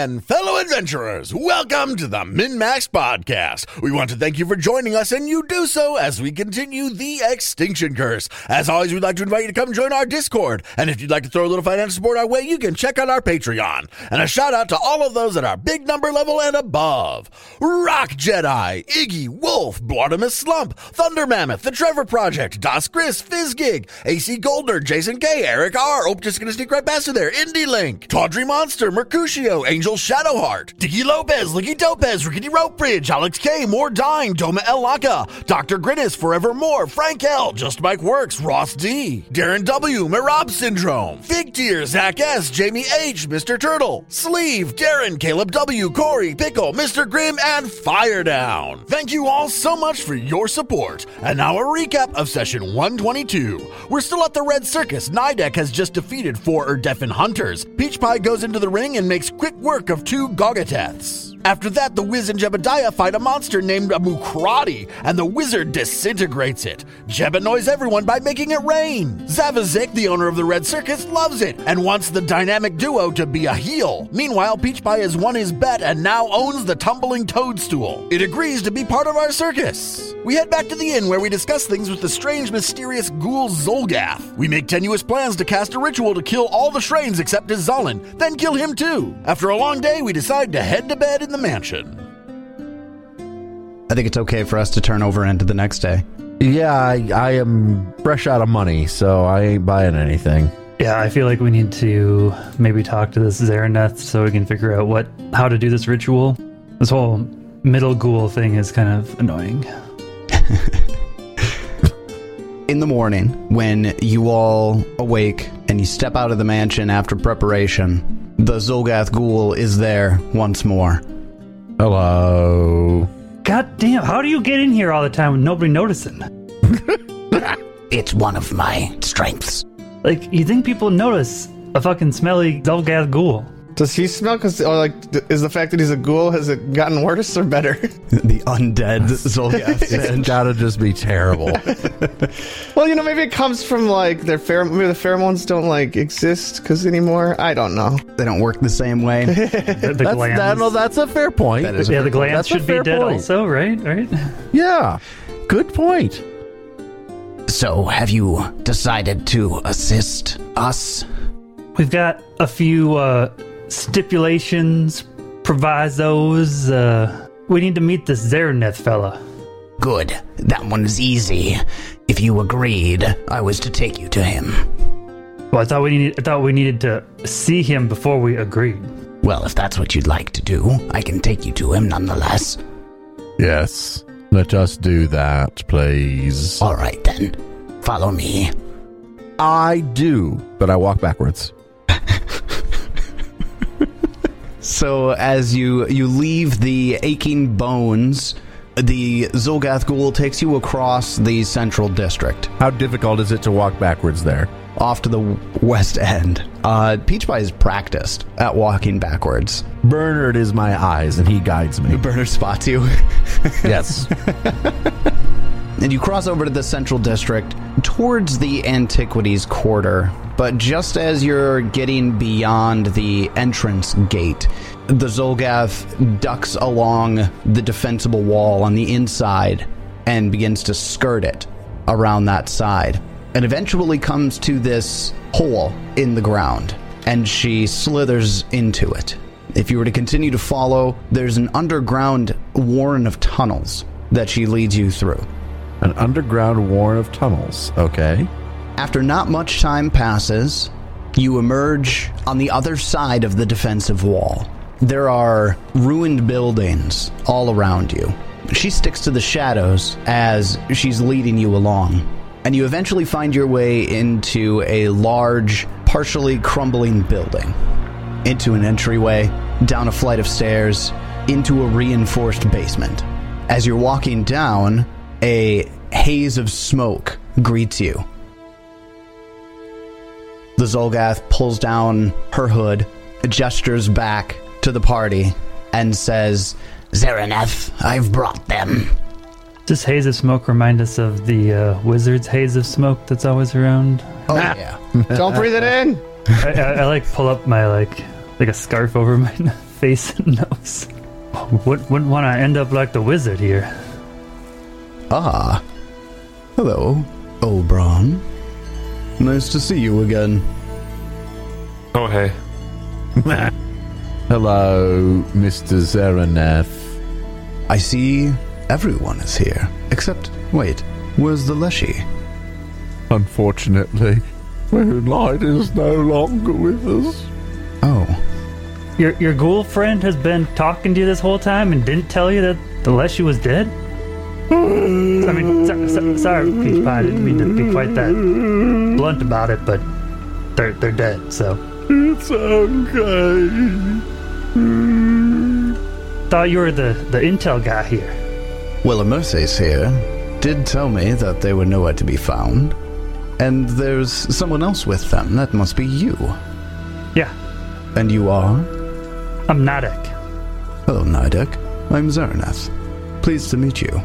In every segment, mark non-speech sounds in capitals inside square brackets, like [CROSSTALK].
and fellow adventurers, welcome to the MinMax Podcast. We want to thank you for joining us, and you do so as we continue the Extinction Curse. As always, we'd like to invite you to come join our Discord, and if you'd like to throw a little financial support our way, you can check out our Patreon. And a shout out to all of those at our big number level and above Rock Jedi, Iggy, Wolf, Blartimus Slump, Thunder Mammoth, The Trevor Project, Das Chris, Fizzgig, AC Goldner, Jason K, Eric R. Oh, just gonna sneak right past you there. Indie Link, Tawdry Monster, Mercutio, Angel Shadowheart, Dicky Lopez, Licky Topez, Rickety Rope Bridge, Alex K, More Dine, Doma El Laka, Dr. Grinnis, Forevermore, Frank L, Just Mike Works, Ross D, Darren W, Marab Syndrome, Fig Tier, Zach S, Jamie H, Mr. Turtle, Sleeve, Darren, Caleb W, Corey, Pickle, Mr. Grim, and Fire Down. Thank you all so much for your support. And now a recap of session 122. We're still at the Red Circus. Nidek has just defeated four Urdefhan hunters. Peach Pie goes into the ring and makes quick work of two Gogiteths. After that, the Wiz and Jebediah fight a monster named Amukrati, and the wizard disintegrates it. Jeb annoys everyone by making it rain. Zavazik, the owner of the Red Circus, loves it and wants the dynamic duo to be a heel. Meanwhile, Peach Pie has won his bet and now owns the tumbling toadstool. It agrees to be part of our circus. We head back to the inn where we discuss things with the strange, mysterious ghoul Xulgath. We make tenuous plans to cast a ritual to kill all the Shraens except Dizalin, then kill him too. After a long day, we decide to head to bed in the mansion. I think it's okay for us to turn over into the next day. Yeah, I, I am fresh out of money, so I ain't buying anything. Yeah, I feel like we need to maybe talk to this Zaraneth so we can figure out what how to do this ritual. This whole middle ghoul thing is kind of annoying. [LAUGHS] In the morning, when you all awake and you step out of the mansion after preparation, the Xulgath ghoul is there once more. Hello. God damn, how do you get in here all the time with nobody noticing? [LAUGHS] It's one of my strengths. Like, you think people notice a fucking smelly Xulgath ghoul? Does he smell? Because or like, is the fact that he's a ghoul has it gotten worse or better? [LAUGHS] the undead Xulgath. [LAUGHS] It's gotta just be terrible. [LAUGHS] well, you know, maybe it comes from like their pheromone. Maybe the pheromones don't like exist because anymore. I don't know. they don't work the same way. The, the That's, glands. that, no, that's a fair point. That is a yeah, the glands That's should be dead point. also, right? Right? Yeah, good point. so, have you decided to assist us? We've got a few uh, stipulations, provisos. Uh, we need to meet this Zaraneth fella. Good. That one is easy. If you agreed, I was to take you to him. Well, I thought we needed. I thought we needed to see him before we agreed. Well, if that's what you'd like to do, I can take you to him nonetheless. Yes, let us do that, please. All right then. Follow me. I do, but I walk backwards. [LAUGHS] So as you you leave the aching bones, the Xulgath Ghoul takes you across the central district, How difficult is it to walk backwards there? off to the west end. Uh, Peach Pie is practiced at walking backwards. Bernard is my eyes, and he guides me. [LAUGHS] Bernard spots you. yes. [LAUGHS] and you cross over to the central district towards the antiquities quarter. But just as you're getting beyond the entrance gate the xulgath ducks along the defensible wall on the inside and begins to skirt it around that side. And eventually comes to this hole in the ground and she slithers into it. If you were to continue to follow there's an underground warren of tunnels that she leads you through An underground warren of tunnels. Okay. after not much time passes, you emerge on the other side of the defensive wall. There are ruined buildings all around you. She sticks to the shadows as she's leading you along. And you eventually find your way into a large, partially crumbling building. Into an entryway, down a flight of stairs, into a reinforced basement. As you're walking down, a haze of smoke greets you. The Xulgath pulls down her hood, gestures back to the party, and says, Zaraneth, I've brought them. Does haze of smoke remind us of the uh, wizard's haze of smoke that's always around? Oh, yeah. [LAUGHS] Don't breathe it in. I, I, I like pull up my like like a scarf over my [LAUGHS] face and nose. Wouldn't, wouldn't want to end up like the wizard here. Ah. Hello, Olbron. Nice to see you again. Oh, hey. [LAUGHS] Hello, Mr. Zeraneth. I see everyone is here. Except, wait, where's the Leshy? Unfortunately, Moonlight is no longer with us. Oh, Your your ghoul friend has been talking to you this whole time and didn't tell you that the Leshy was dead? I mean, so, so, sorry, Peach Pie, I didn't mean to be quite that blunt about it, but they're they're dead. So It's okay. thought you were the the intel guy here. well, Mercedes here did tell me that they were nowhere to be found. And there's someone else with them. That must be you. Yeah, And you are? I'm Nadek. Oh, Hello, Nidek. I'm Zeraneth. Pleased to meet you.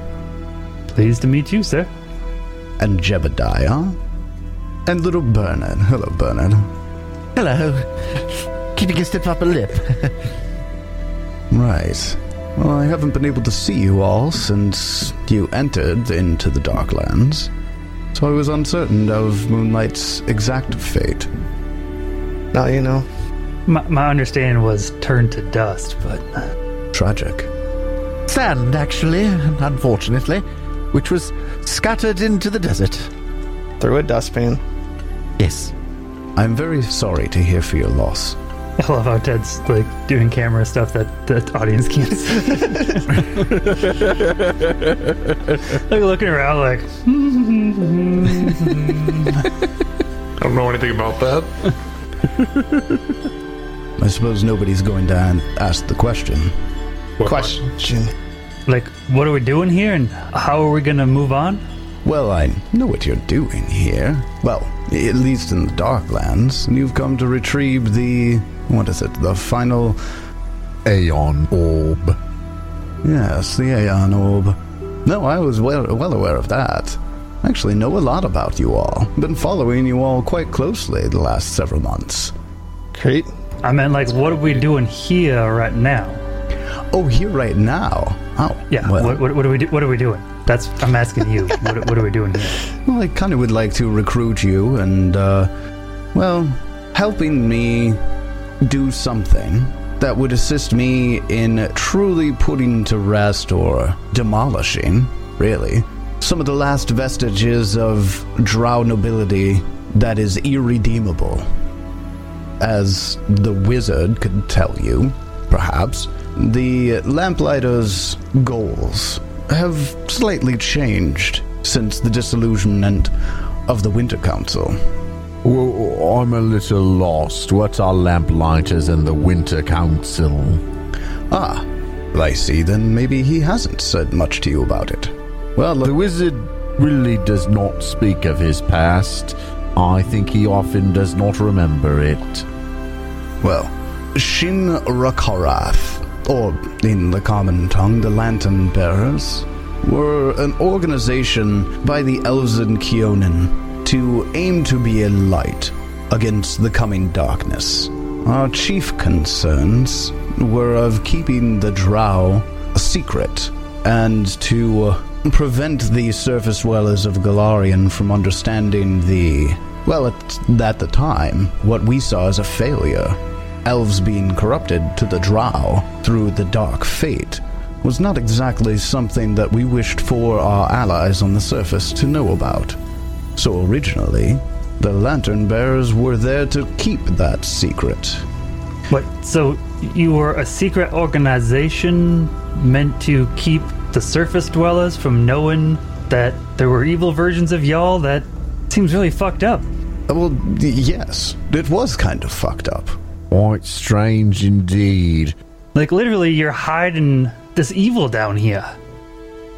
Pleased to meet you, sir. And Jebediah. And little Bernard. Hello, Bernard. Hello. Keeping a stiff upper lip. [LAUGHS] Right. Well, I haven't been able to see you all since you entered into the Darklands. So I was uncertain of Moonlight's exact fate. Now you know. My, my understanding was turned to dust, but uh, Tragic. Sand, actually, unfortunately, which was scattered into the desert. Through a dustpan. Yes. I'm very sorry to hear for your loss. I love how Ted's like doing camera stuff that the audience can't see. [LAUGHS] like looking around, like [LAUGHS] I don't know anything about that. [LAUGHS] I suppose nobody's going to an- ask the question. What- Question. Like what are we doing here, and how are we gonna move on? Well, I know what you're doing here. Well, at least in the Darklands. And you've come to retrieve the. What is it? The final. Aeon Orb. Yes, the Aeon Orb. No, I was well, well aware of that. I actually know a lot about you all. Been following you all quite closely the last several months. Great. I meant like what are we doing here right now? Oh, here right now. Oh, Yeah, Well, what, what, what are we do, what are we doing? That's I'm asking you. what, what are we doing here? [LAUGHS] well I kind of would like to recruit you and, uh, well, helping me do something that would assist me in truly putting to rest or demolishing, really, some of the last vestiges of drow nobility that is irredeemable. As the wizard could tell you, perhaps, the Lamplighters' goals have slightly changed since the disillusionment of the Winter Council. Well, I'm a little lost. What are Lamplighters and the Winter Council? Ah, I see, then maybe he hasn't said much to you about it. Well, The wizard really does not speak of his past. I think he often does not remember it. Well, Shin Rakarath, or in the common tongue, the Lantern Bearers, were an organization by the Elves and Kyonin to aim to be a light against the coming darkness. Our chief concerns were of keeping the Drow a secret and to uh, prevent the surface dwellers of Golarion from understanding the well, at, at the time, what we saw as a failure, elves being corrupted to the drow through the dark fate, was not exactly something that we wished for our allies on the surface to know about. So originally, the Lantern Bearers were there to keep that secret. What? So you were a secret organization meant to keep the surface dwellers from knowing that there were evil versions of y'all? That seems really fucked up. Well, yes, it was kind of fucked up. Quite strange indeed. Like literally, you're hiding this evil down here.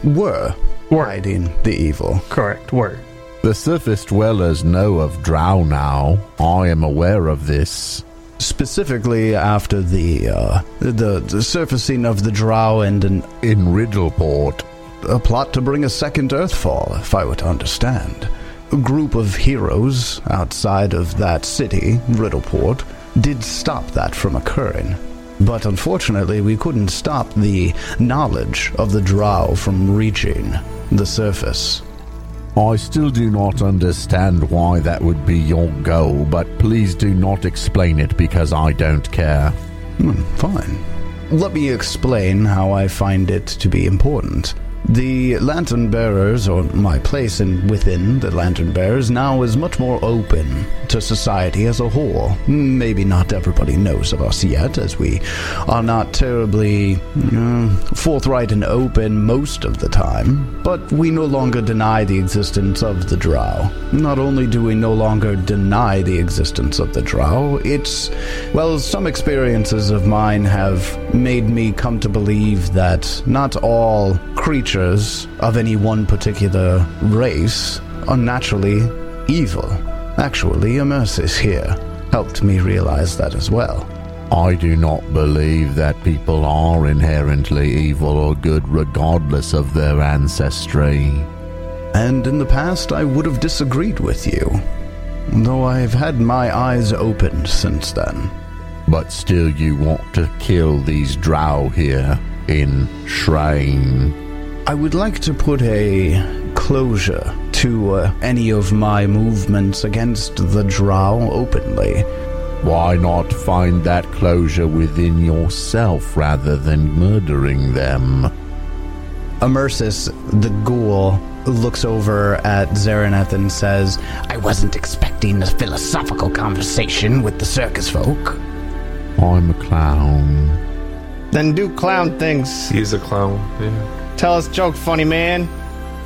Were Were. hiding the evil. Correct. Word. The surface dwellers know of Drow now. I am aware of this. Specifically after the uh, the, the surfacing of the Drow and an In Riddleport, a plot to bring a second Earthfall, if I were to understand. A group of heroes outside of that city, Riddleport, did stop that from occurring. But unfortunately, we couldn't stop the knowledge of the drow from reaching the surface. I still do not understand why that would be your goal, but please do not explain it because I don't care. Hmm, fine. Let me explain how I find it to be important. The lantern bearers, or my place in within the lantern bearers, now is much more open to society as a whole. Maybe not everybody knows of us yet, as we are not terribly uh, forthright and open most of the time. But we no longer deny the existence of the Drow. Not only do we no longer deny the existence of the Drow, it's well, some experiences of mine have made me come to believe that not all creatures of any one particular race are naturally evil. Actually, Immersis here helped me realize that as well. I do not believe that people are inherently evil or good regardless of their ancestry. And in the past, I would have disagreed with you. Though I've had my eyes opened since then. But still, you want to kill these drow here in Shraen. I would like to put a closure to uh, any of my movements against the drow openly. Why not find that closure within yourself rather than murdering them? Immersis, the ghoul, looks over at Zaraneth and says, I wasn't expecting a philosophical conversation with the circus folk. I'm a clown. Then do clown things. He's a clown. Yeah. Tell us joke, funny man.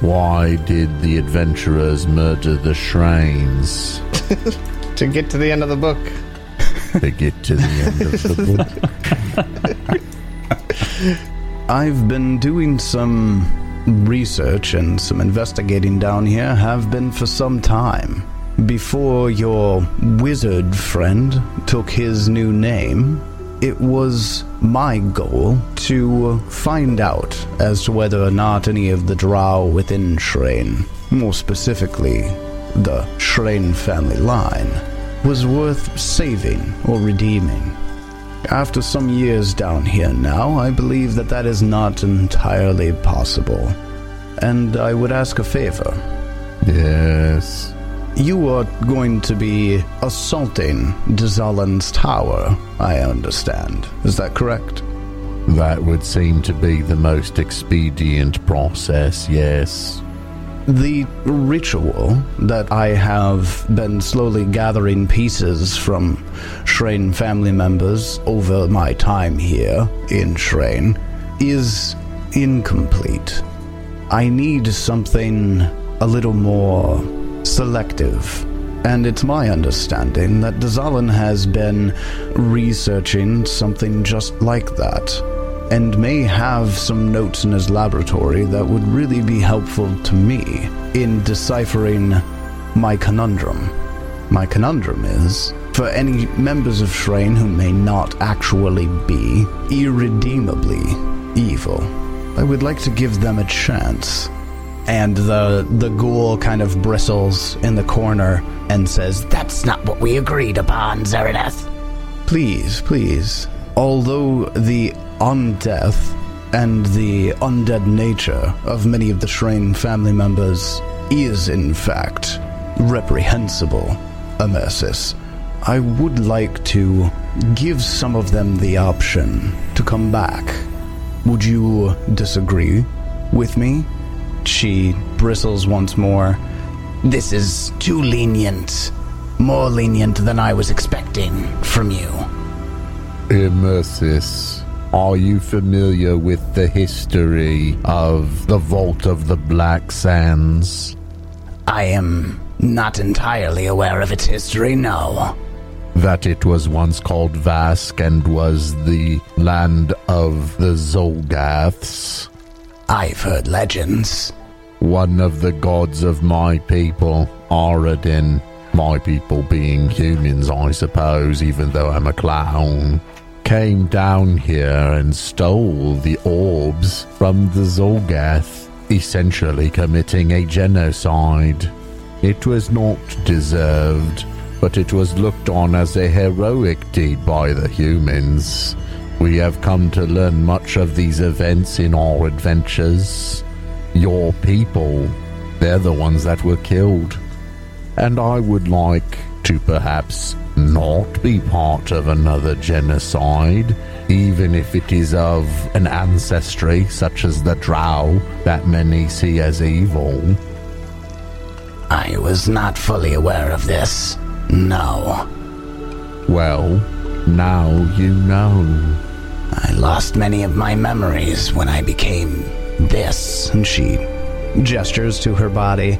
Why did the adventurers murder the shrines? [LAUGHS] To get to the end of the book. to get to the end of the book. [LAUGHS] I've been doing some research and some investigating down here, have been for some time. Before your wizard friend took his new name, it was my goal to uh, find out as to whether or not any of the drow within Shraen, more specifically the Shraen family line, was worth saving or redeeming. After some years down here now, I believe that that is not entirely possible. And I would ask a favor. Yes. You are going to be assaulting Dezalin's tower, I understand. Is that correct? That would seem to be the most expedient process, yes. The ritual that I have been slowly gathering pieces from Shraen family members over my time here in Shraen is incomplete. I need something a little more selective. And it's my understanding that Dazalin has been researching something just like that, and may have some notes in his laboratory that would really be helpful to me in deciphering my conundrum. My conundrum is for any members of Shraen who may not actually be irredeemably evil, I would like to give them a chance and the the ghoul kind of bristles in the corner and says, That's not what we agreed upon, Zaraneth. "Please, please. Although the undeath and the undead nature of many of the Shraen family members is in fact reprehensible, Amersis, I would like to give some of them the option to come back. Would you disagree with me?" She bristles once more. This is too lenient. More lenient than I was expecting from you. Immersis, are you familiar with the history of the Vault of the Black Sands? I am not entirely aware of its history, no. That it was once called Vask and was the land of the Xulgaths? I've heard legends. One of the gods of my people, Aroden, my people being humans, I suppose, even though I'm a clown, came down here and stole the orbs from the Xulgath, essentially committing a genocide. It was not deserved, but it was looked on as a heroic deed by the humans. We have come to learn much of these events in our adventures. Your people, they're the ones that were killed. And I would like to perhaps not be part of another genocide, even if it is of an ancestry such as the Drow that many see as evil. I was not fully aware of this. No. Well, now you know. I lost many of my memories when I became this. And she gestures to her body.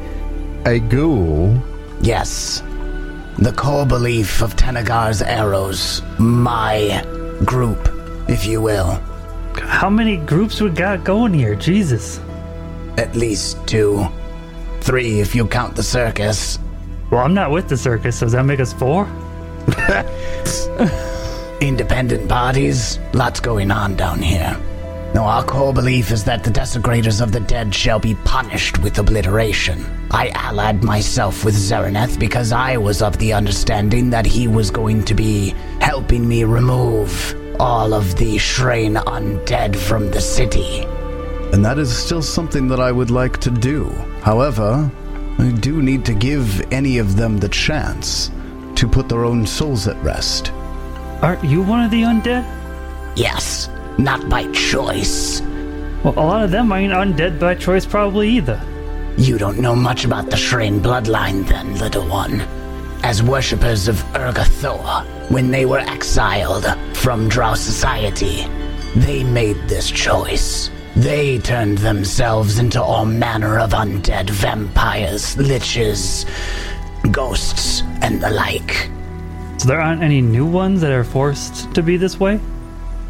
A ghoul? Yes. The core belief of Tenagar's arrows. My group, if you will. How many groups we got going here? Jesus. At least two. Three if you count the circus. Well, I'm not with the circus, so does that make us four? [LAUGHS] Independent parties, lots going on down here. Now, our core belief is that the desecrators of the dead shall be punished with obliteration. I allied myself with Zeraneth because I was of the understanding that he was going to be helping me remove all of the Shraen undead from the city. And that is still something that I would like to do. However, I do need to give any of them the chance to put their own souls at rest. Aren't you one of the undead? Yes, not by choice. Well, a lot of them ain't undead by choice, probably either. You don't know much about the Shraen bloodline, then, little one. As worshippers of Urgathoa, when they were exiled from Drow society, they made this choice. They turned themselves into all manner of undead vampires, liches, ghosts, and the like. So there aren't any new ones that are forced to be this way?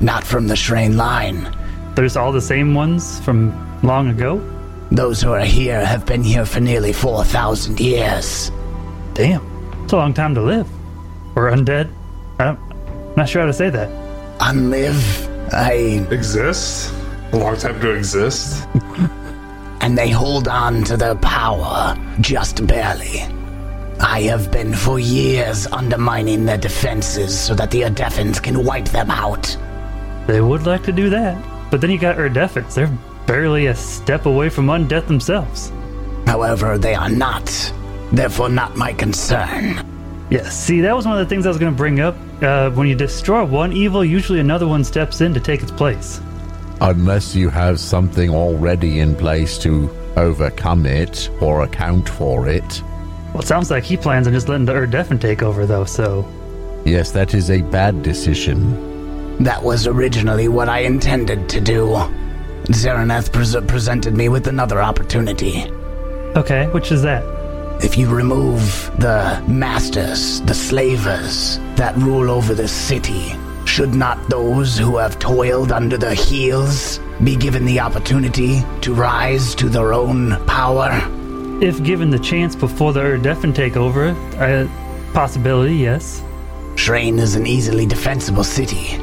Not from the Shraen line. There's all the same ones from long ago? Those who are here have been here for nearly 4,000 years. Damn. It's a long time to live. Or undead. I don't, I'm not sure how to say that. Unlive, I. Exist? A long time to exist? [LAUGHS] and they hold on to their power just barely. I have been for years undermining their defenses so that the Urdefhans can wipe them out. They would like to do that. But then you got Urdefhans. They're barely a step away from undeath themselves. However, they are not. Therefore, not my concern. Yeah, see, that was one of the things I was going to bring up. Uh, when you destroy one evil, usually another one steps in to take its place. Unless you have something already in place to overcome it or account for it. Well, it sounds like he plans on just letting the Urdefhan take over, though, so. Yes, that is a bad decision. That was originally what I intended to do. Zeraneth pres- presented me with another opportunity. Okay, which is that? If you remove the masters, the slavers that rule over the city, should not those who have toiled under their heels be given the opportunity to rise to their own power? If given the chance before the Urdefhan take over, a possibility, yes. Shraen is an easily defensible city.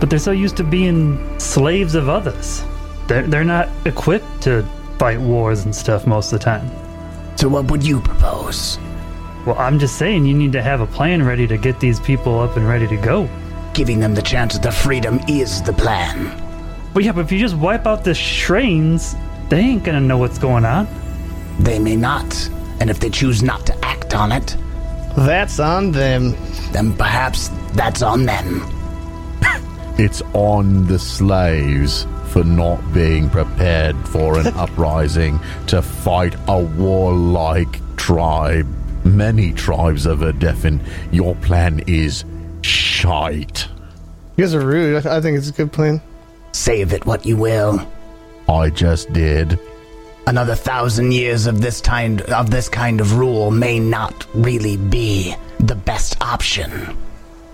But they're so used to being slaves of others. They're, they're not equipped to fight wars and stuff most of the time. So, what would you propose? Well, I'm just saying you need to have a plan ready to get these people up and ready to go. Giving them the chance of their freedom is the plan. But yeah, but if you just wipe out the Shraens, they ain't gonna know what's going on. They may not. And if they choose not to act on it, That's on them. then perhaps that's on them. [LAUGHS] It's on the slaves for not being prepared for an [LAUGHS] uprising to fight a warlike tribe. Many tribes of Urdefhan, your plan is shite. You guys are rude. I, I think it's a good plan. Save it what you will. I just did. Another thousand years of this kind of this kind of rule may not really be the best option.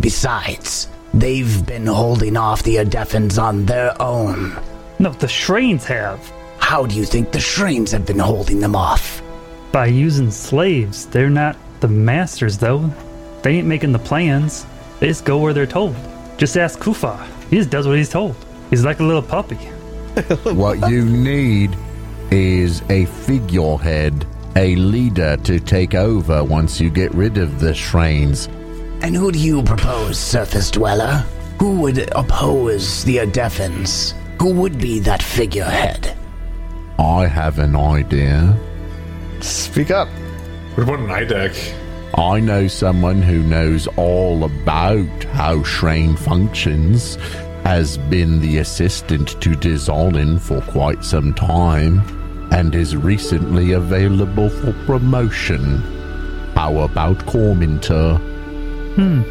Besides, they've been holding off the Urdefhans on their own. No, the Shraens have. How do you think the Shraens have been holding them off? By using slaves. They're not the masters, though. They ain't making the plans. They just go where they're told. Just ask Kufa. He just does what he's told. He's like a little puppy. What you need is a figurehead, a leader to take over once you get rid of the Shraens. And who do you propose, Surface Dweller? Who would oppose the Urdefhans? Who would be that figurehead? I have an idea. Speak up. What about an IDEC? I know someone who knows all about how Shraen functions, has been the assistant to Dizalin for quite some time, and is recently available for promotion. How about Corminter? Hmm.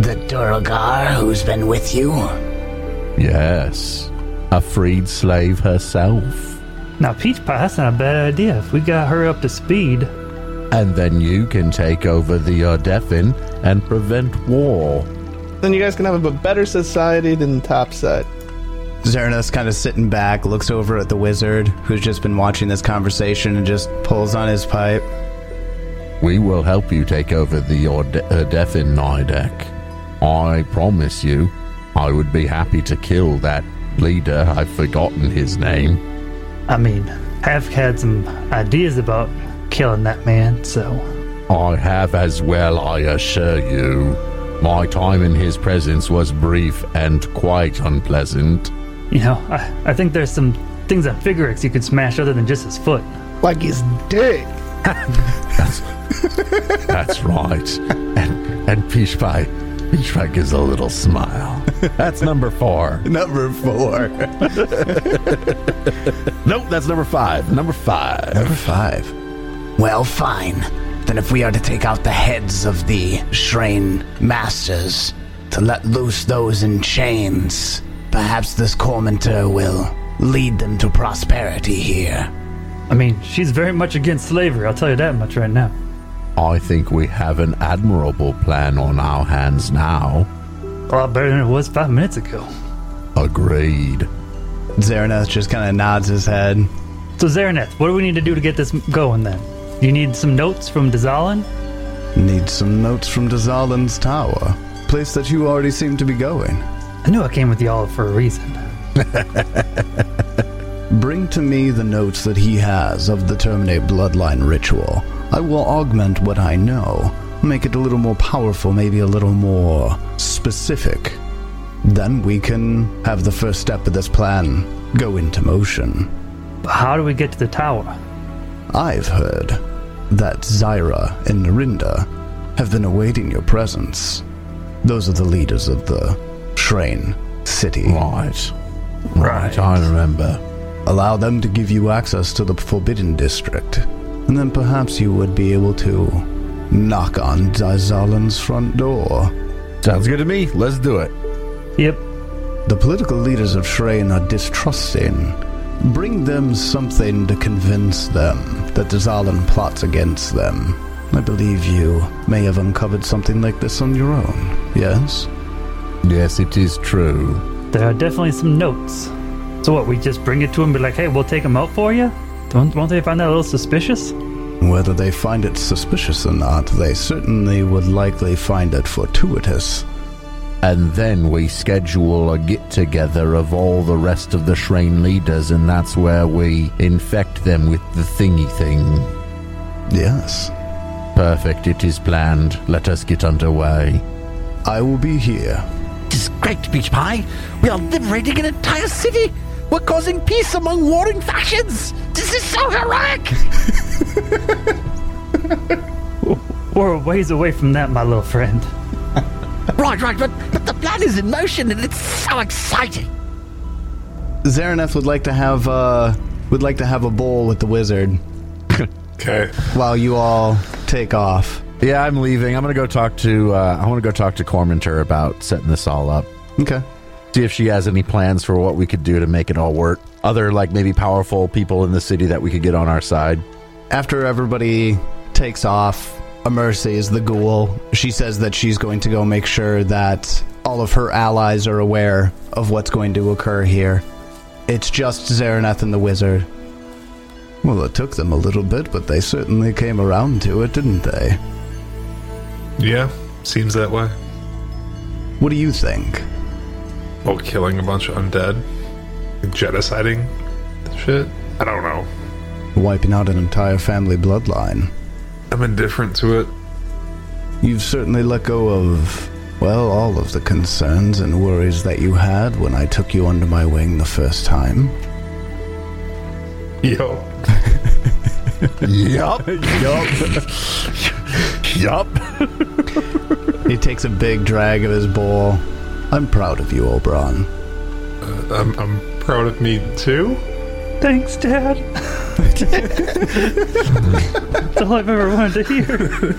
The Duergar who's been with you? Yes, a freed slave herself. Now, Peach Pie, that's not a bad idea. If we got her up to speed, And then you can take over the Urdefhan and prevent war. Then you guys can have a better society than Topside. Zerna's kind of sitting back, looks over at the wizard, who's just been watching this conversation, and just pulls on his pipe. We will help you take over the Orde- Urdefhan uh, Nidek. I promise you, I would be happy to kill that leader. I've forgotten his name. I mean, I have had some ideas about killing that man, so. I have as well, I assure you. My time in his presence was brief and quite unpleasant. You know, I, I think there's some things on Figurex you could smash other than just his foot. Like his dick. That's right. and and Peach Pie, Peach Pie gives a little smile. That's number four. Number four. Nope, that's number five. Number five. Number five. Well, fine. Then if we are to take out the heads of the Shraen Masters, to let loose those in chains, perhaps this Cormentor will lead them to prosperity here. I mean, she's very much against slavery, I'll tell you that much right now. I think we have an admirable plan on our hands now. A lot better than it was five minutes ago. Agreed. Zernath just kind of nods his head. So, Zaraneth, what do we need to do to get this going then? You need some notes from Dazalin? Need some notes from Dazalin's tower. Place that you already seem to be going. I knew I came with y'all for a reason. [LAUGHS] Bring to me the notes that he has of the Terminate Bloodline ritual. I will augment what I know, make it a little more powerful, maybe a little more specific. Then we can have the first step of this plan go into motion. But how do we get to the tower? I've heard that Zyra and Narinda have been awaiting your presence. Those are the leaders of the Shraen City. Right. Right, I remember. Allow them to give you access to the Forbidden District, and then perhaps you would be able to knock on Dazalin's front door. Sounds good to me. Let's do it. Yep. The political leaders of Shraen are distrusting. Bring them something to convince them that Dazalin plots against them. I believe you may have uncovered something like this on your own, yes? Yes, it is true. There are definitely some notes. So what, we just bring it to him and be like, hey, we'll take him out for you? Don't, won't they find that a little suspicious? Whether they find it suspicious or not, they certainly would likely find it fortuitous. And then we schedule a get together of all the rest of the Shraen leaders, and that's where we infect them with the thingy thing. Yes. Perfect, it is planned. Let us get underway. I will be here. This is great, Peach Pie. We are liberating an entire city. We're causing peace among warring factions. This is so heroic. [LAUGHS] We're a ways away from that, my little friend. [LAUGHS] right, right, but, but the plan is in motion and it's so exciting. Zaraneth would like to have uh would like to have a bowl with the wizard [LAUGHS] Okay. while you all take off. Yeah, I'm leaving. I'm gonna go talk to. Uh, I want to go talk to Corminter about setting this all up. Okay. See if she has any plans for what we could do to make it all work. Other like maybe powerful people in the city that we could get on our side. After everybody takes off, Mercy is the ghoul. She says that she's going to go make sure that all of her allies are aware of what's going to occur here. It's just Zaraneth and the wizard. Well, it took them a little bit, but they certainly came around to it, didn't they? Yeah, seems that way. What do you think? Well, killing a bunch of undead, genociding shit. I don't know. Wiping out an entire family bloodline. I'm indifferent to it. You've certainly let go of Well, all of the concerns and worries that you had when I took you under my wing the first time. Yo. [LAUGHS] Yup. [LAUGHS] yup. yup. He takes a big drag of his bowl. I'm proud of you, Oberon. Uh, I'm, I'm proud of me too. Thanks, Dad. That's all I've ever wanted to hear.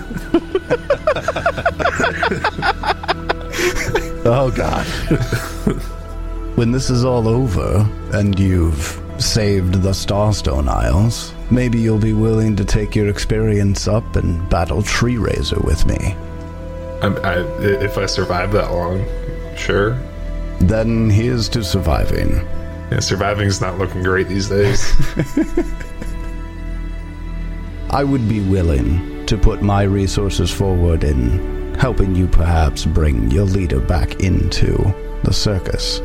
Oh, God. When this is all over and you've saved the Starstone Isles, maybe you'll be willing to take your experience up and battle Treerazer with me. I'm, I, if I survive that long, sure. Then here's to surviving. Yeah, surviving's not looking great these days. [LAUGHS] I would be willing to put my resources forward in helping you perhaps bring your leader back into the circus.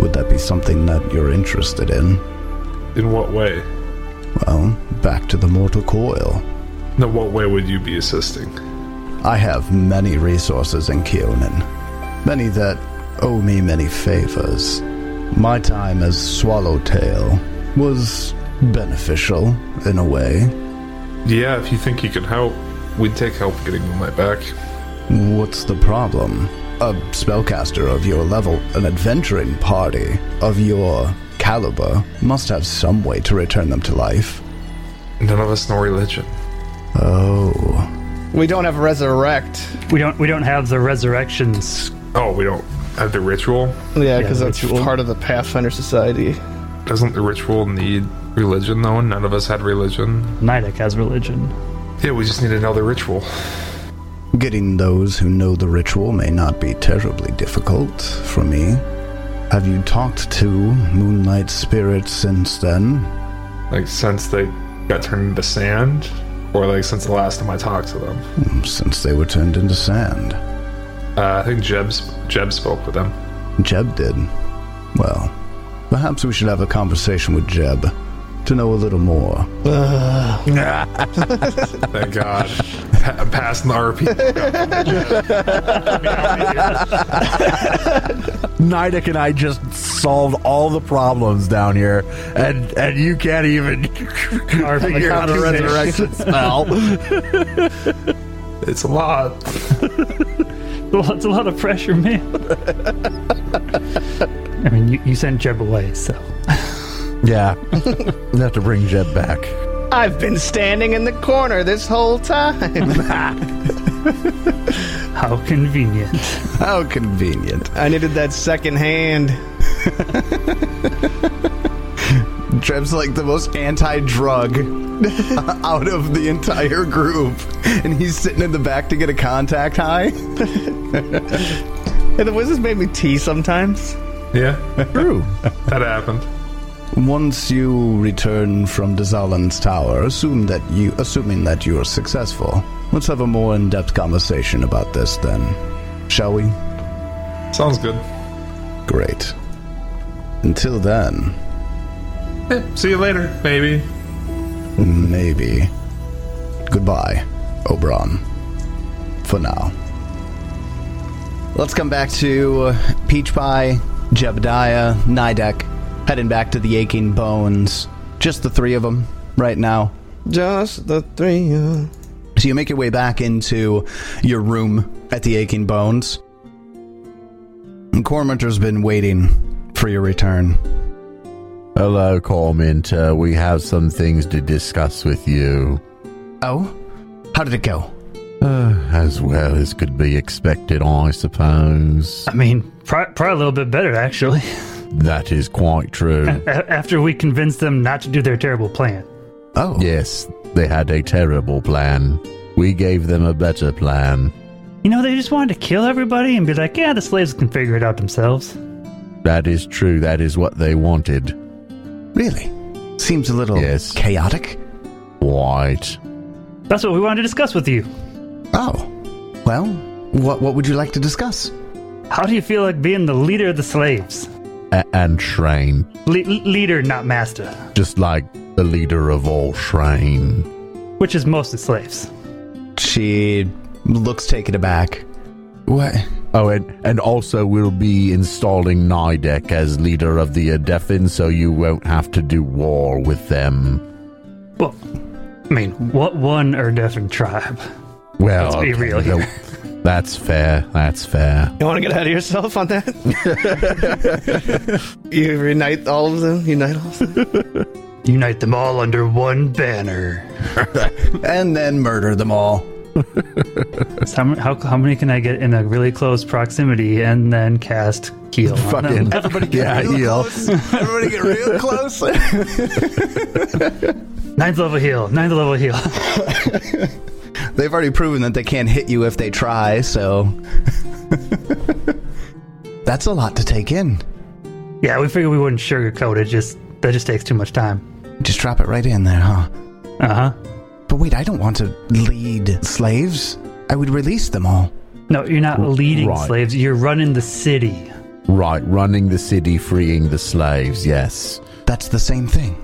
Would that be something that you're interested in? In what way? Well, back to the mortal coil. Now, what way would you be assisting? I have many resources in Kyonin, many that owe me many favors. My time as Swallowtail was beneficial in a way. Yeah, if you think you can help, we'd take help getting Moonlight back. What's the problem? A spellcaster of your level, an adventuring party of your caliber, must have some way to return them to life. None of us know religion. Oh. We don't have a resurrect. We don't we don't have the resurrections. Oh, we don't have the ritual? Yeah, because the that's ritual. part of the Pathfinder Society. Doesn't the ritual need religion, though? None of us had religion. Nidek has religion. Yeah, we just need another ritual. Getting those who know the ritual may not be terribly difficult for me. Have you talked to Moonlight Spirits since then? Like, since they got turned into sand? Or, like, since the last time I talked to them? Since they were turned into sand. Uh, I think Jeb, Jeb spoke with them. Jeb did. Well, perhaps we should have a conversation with Jeb to know a little more. [LAUGHS] Thank God. Pa- passing the RP. Nidek and I just solved all the problems down here, and and you can't even Our figure out a resurrection spell. It's a lot. It's a lot of pressure, man. I mean, you, you sent Jeb away, so yeah, [LAUGHS] we have to bring Jeb back. I've been standing in the corner this whole time. [LAUGHS] how convenient. How convenient. I needed that second hand. [LAUGHS] Jeb's like the most anti drug out of the entire group, and he's sitting in the back to get a contact high. And the wizards made me tea sometimes. Yeah, True. that happened. Once you return from Dezalin's tower, assume that you assuming that you are successful. Let's have a more in-depth conversation about this then. Shall we? Sounds good. Great. Until then, Eh, see you later, maybe. maybe. Goodbye, Oberon. For now. Let's come back to uh, Peach Pie, Jebediah, Nidek, heading back to the Aching Bones. Just the three of them right now. Just the three. of- So you make your way back into your room at the Aching Bones. And Corminter's been waiting for your return. Hello, Corminter. We have some things to discuss with you. Oh? How did it go? Uh, as well as could be expected, I suppose. I mean, pro- probably a little bit better, actually. [LAUGHS] That is quite true. A- after we convinced them not to do their terrible plan. Oh. yes, they had a terrible plan. We gave them a better plan. You know, they just wanted to kill everybody and be like, yeah, the slaves can figure it out themselves. That is true. That is what they wanted. Really? Seems a little Yes. chaotic. Quite. That's what we wanted to discuss with you. Oh. Well, what what would you like to discuss? How do you feel like being the leader of the slaves? A- and Shraen. Le- leader, not master, Just like the leader of all Shraen. which is mostly slaves. She looks taken aback. What Oh, and, and also we'll be installing Nidek as leader of the Urdefhan, so you won't have to do war with them. Well, I mean, what one Urdefhan tribe? Well, Let's be okay, real here. [LAUGHS] no, that's fair. That's fair. You want to get ahead of yourself on that? [LAUGHS] you reunite all of them. Unite all of them. [LAUGHS] Unite them all under one banner. [LAUGHS] And then murder them all. So how, many- how, how many can I get in a really close proximity and then cast heal? Fucking? Everybody get yeah, real heal. close. Everybody get real close. Ninth level heal. Ninth level heal. They've already proven that they can't hit you if they try, so. [LAUGHS] That's a lot to take in. yeah, we figured we wouldn't sugarcoat it. Just that just takes too much time. Just drop it right in there, huh? Uh huh. But wait, I don't want to lead slaves. I would release them all. No, you're not leading right. slaves. You're running the city. Right, running the city, freeing the slaves. Yes. That's the same thing.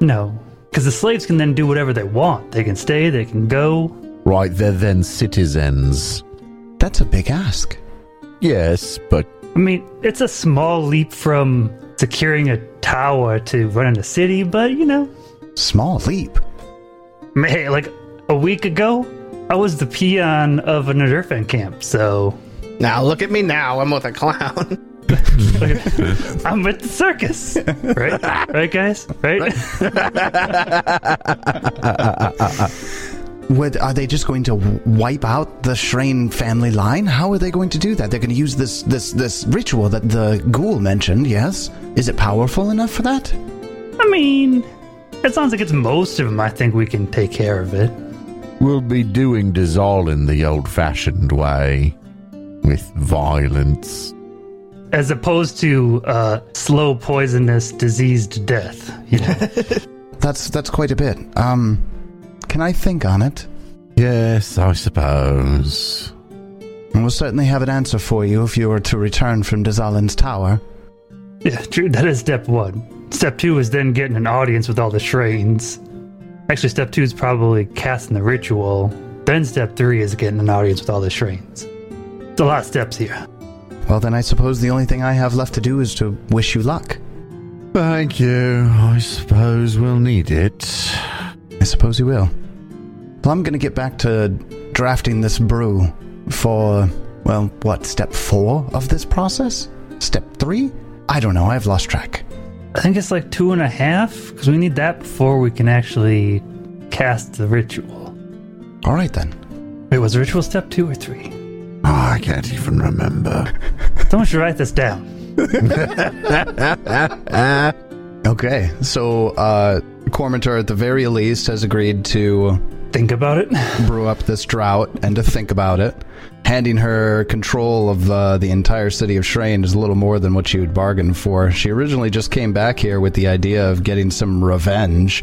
No, because the slaves can then do whatever they want. They can stay. They can go. Right, they're then citizens. That's a big ask. Yes, but I mean, it's a small leap from securing a tower to running a city, but you know, Small leap. I mean, hey, like a week ago, I was the peon of an Urdefhan camp, so Now look at me now. I'm with a clown. [LAUGHS] [LAUGHS] I'm with the circus, right? right, guys, right? [LAUGHS] Would, are they just going to wipe out the Shraen family line? How are they going to do that? They're going to use this this this ritual that the ghoul mentioned. Yes, is it powerful enough for that? I mean, it sounds like it's most of them, I think we can take care of it. we'll be doing Dizal the old fashioned way with violence. As opposed to uh, slow, poisonous, diseased death. You know? [LAUGHS] That's that's quite a bit. Um, can I think on it? Yes, I suppose. And we'll certainly have an answer for you if you were to return from Dazalin's tower. yeah, true. That is step one. Step two is then getting an audience with all the Shraens. Actually, step two is probably casting the ritual. Then step three is getting an audience with all the Shraens. It's a lot of steps here. Well, then I suppose the only thing I have left to do is to wish you luck. Thank you. I suppose we'll need it. I suppose you will. Well, I'm going to get back to drafting this brew for, well, what, step four of this process? Step three? I don't know. I've lost track. I think it's like two and a half because we need that before we can actually cast the ritual. All right, then. Wait, was ritual step two or three? Oh, I can't even remember. [LAUGHS] Someone should write this down. [LAUGHS] Okay. So, uh, Cormentor, at the very least, has agreed to Think about it. brew up this drought and to think about it. Handing her control of uh, the entire city of Shraen is a little more than what she would bargain for. She originally just came back here with the idea of getting some revenge.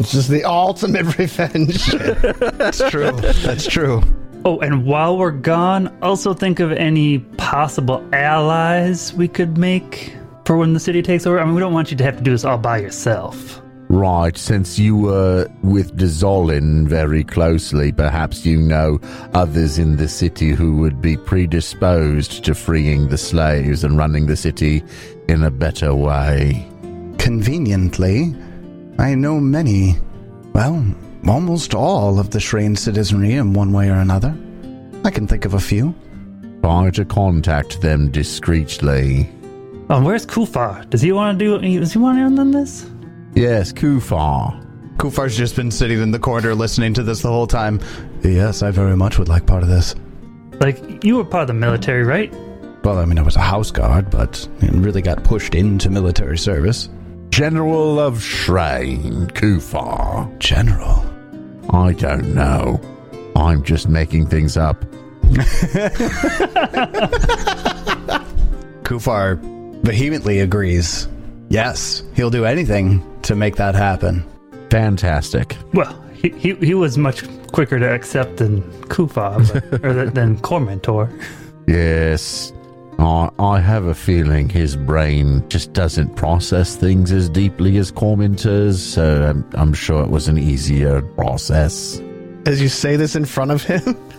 It's just the ultimate [LAUGHS] revenge. That's true. That's true. Oh, and while we're gone, also think of any possible allies we could make for when the city takes over. I mean, we don't want you to have to do this all by yourself. Right, since you were with Dazalin very closely, perhaps you know others in the city who would be predisposed to freeing the slaves and running the city in a better way. Conveniently, I know many, well, almost all of the Shraen citizenry in one way or another. I can think of a few. Try to contact them discreetly. Oh, and where's Kufar? Does he want to do? Does he want in on this? Yes, Kufar. Kufar's just been sitting in the corner listening to this the whole time. Yes, I very much would like part of this. Like, you were part of the military, right? Well, I mean, I was a house guard, but I really got pushed into military service. General of Shraen, Kufar. General. I don't know. I'm just making things up. [LAUGHS] Kufar vehemently agrees. Yes, he'll do anything to make that happen. Fantastic. Well, he, he, he was much quicker to accept than Kufar, but, or th- than Cormentor. Yes. I, I have a feeling his brain just doesn't process things as deeply as Cormentor's, so I'm, I'm sure it was an easier process. As you say this in front of him, [LAUGHS]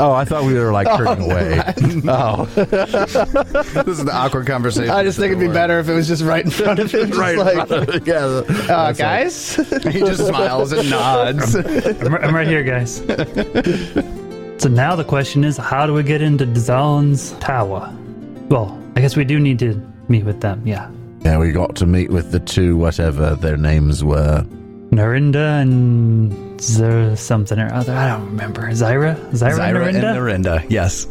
Oh, I thought we were like [LAUGHS] turning away. [LAUGHS] Oh, [LAUGHS] this is the awkward conversation. I just think it'd be better if it was just right in front of him. just right. like, yeah. uh, guys. he just smiles and nods. I'm, I'm right here, guys. so now the question is, how do we get into Dazalin's tower? Well, I guess we do need to meet with them. Yeah, Yeah, we got to meet with the two, whatever their names were. Narinda and Zer something or other. I don't remember. Zyra, Zyra, Zyra and Narinda. Narinda. Yes.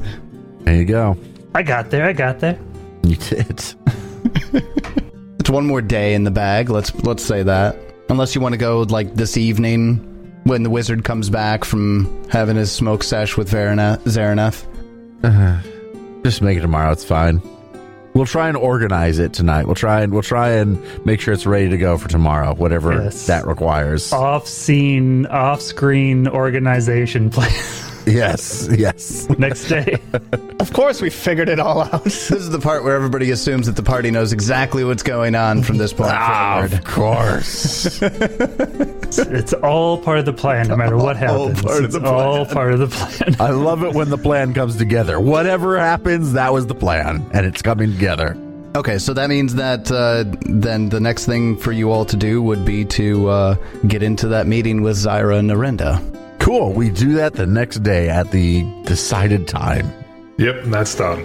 There you go. I got there. I got there. [LAUGHS] You did. [LAUGHS] It's one more day in the bag. Let's let's say that. Unless you want to go like this evening when the wizard comes back from having his smoke sesh with Verina- Zaraneth. Uh-huh. Just make it tomorrow. It's fine. We'll try and organize it tonight. We'll try and we'll try and make sure it's ready to go for tomorrow, whatever Yes. that requires. Off-scene, off-screen organization plan. [LAUGHS] Yes, yes. Next day. of course, we figured it all out. [LAUGHS] This is the part where everybody assumes that the party knows exactly what's going on from this point forward. of course. [LAUGHS] it's all part of the plan, no matter what happens. part of it's the all part of the plan. I love it when the plan comes together. Whatever happens, that was the plan, and it's coming together. Okay, so that means that uh, then the next thing for you all to do would be to uh, get into that meeting with Zyra and Narinda. Cool. We do that the next day at the decided time. Yep, that's done.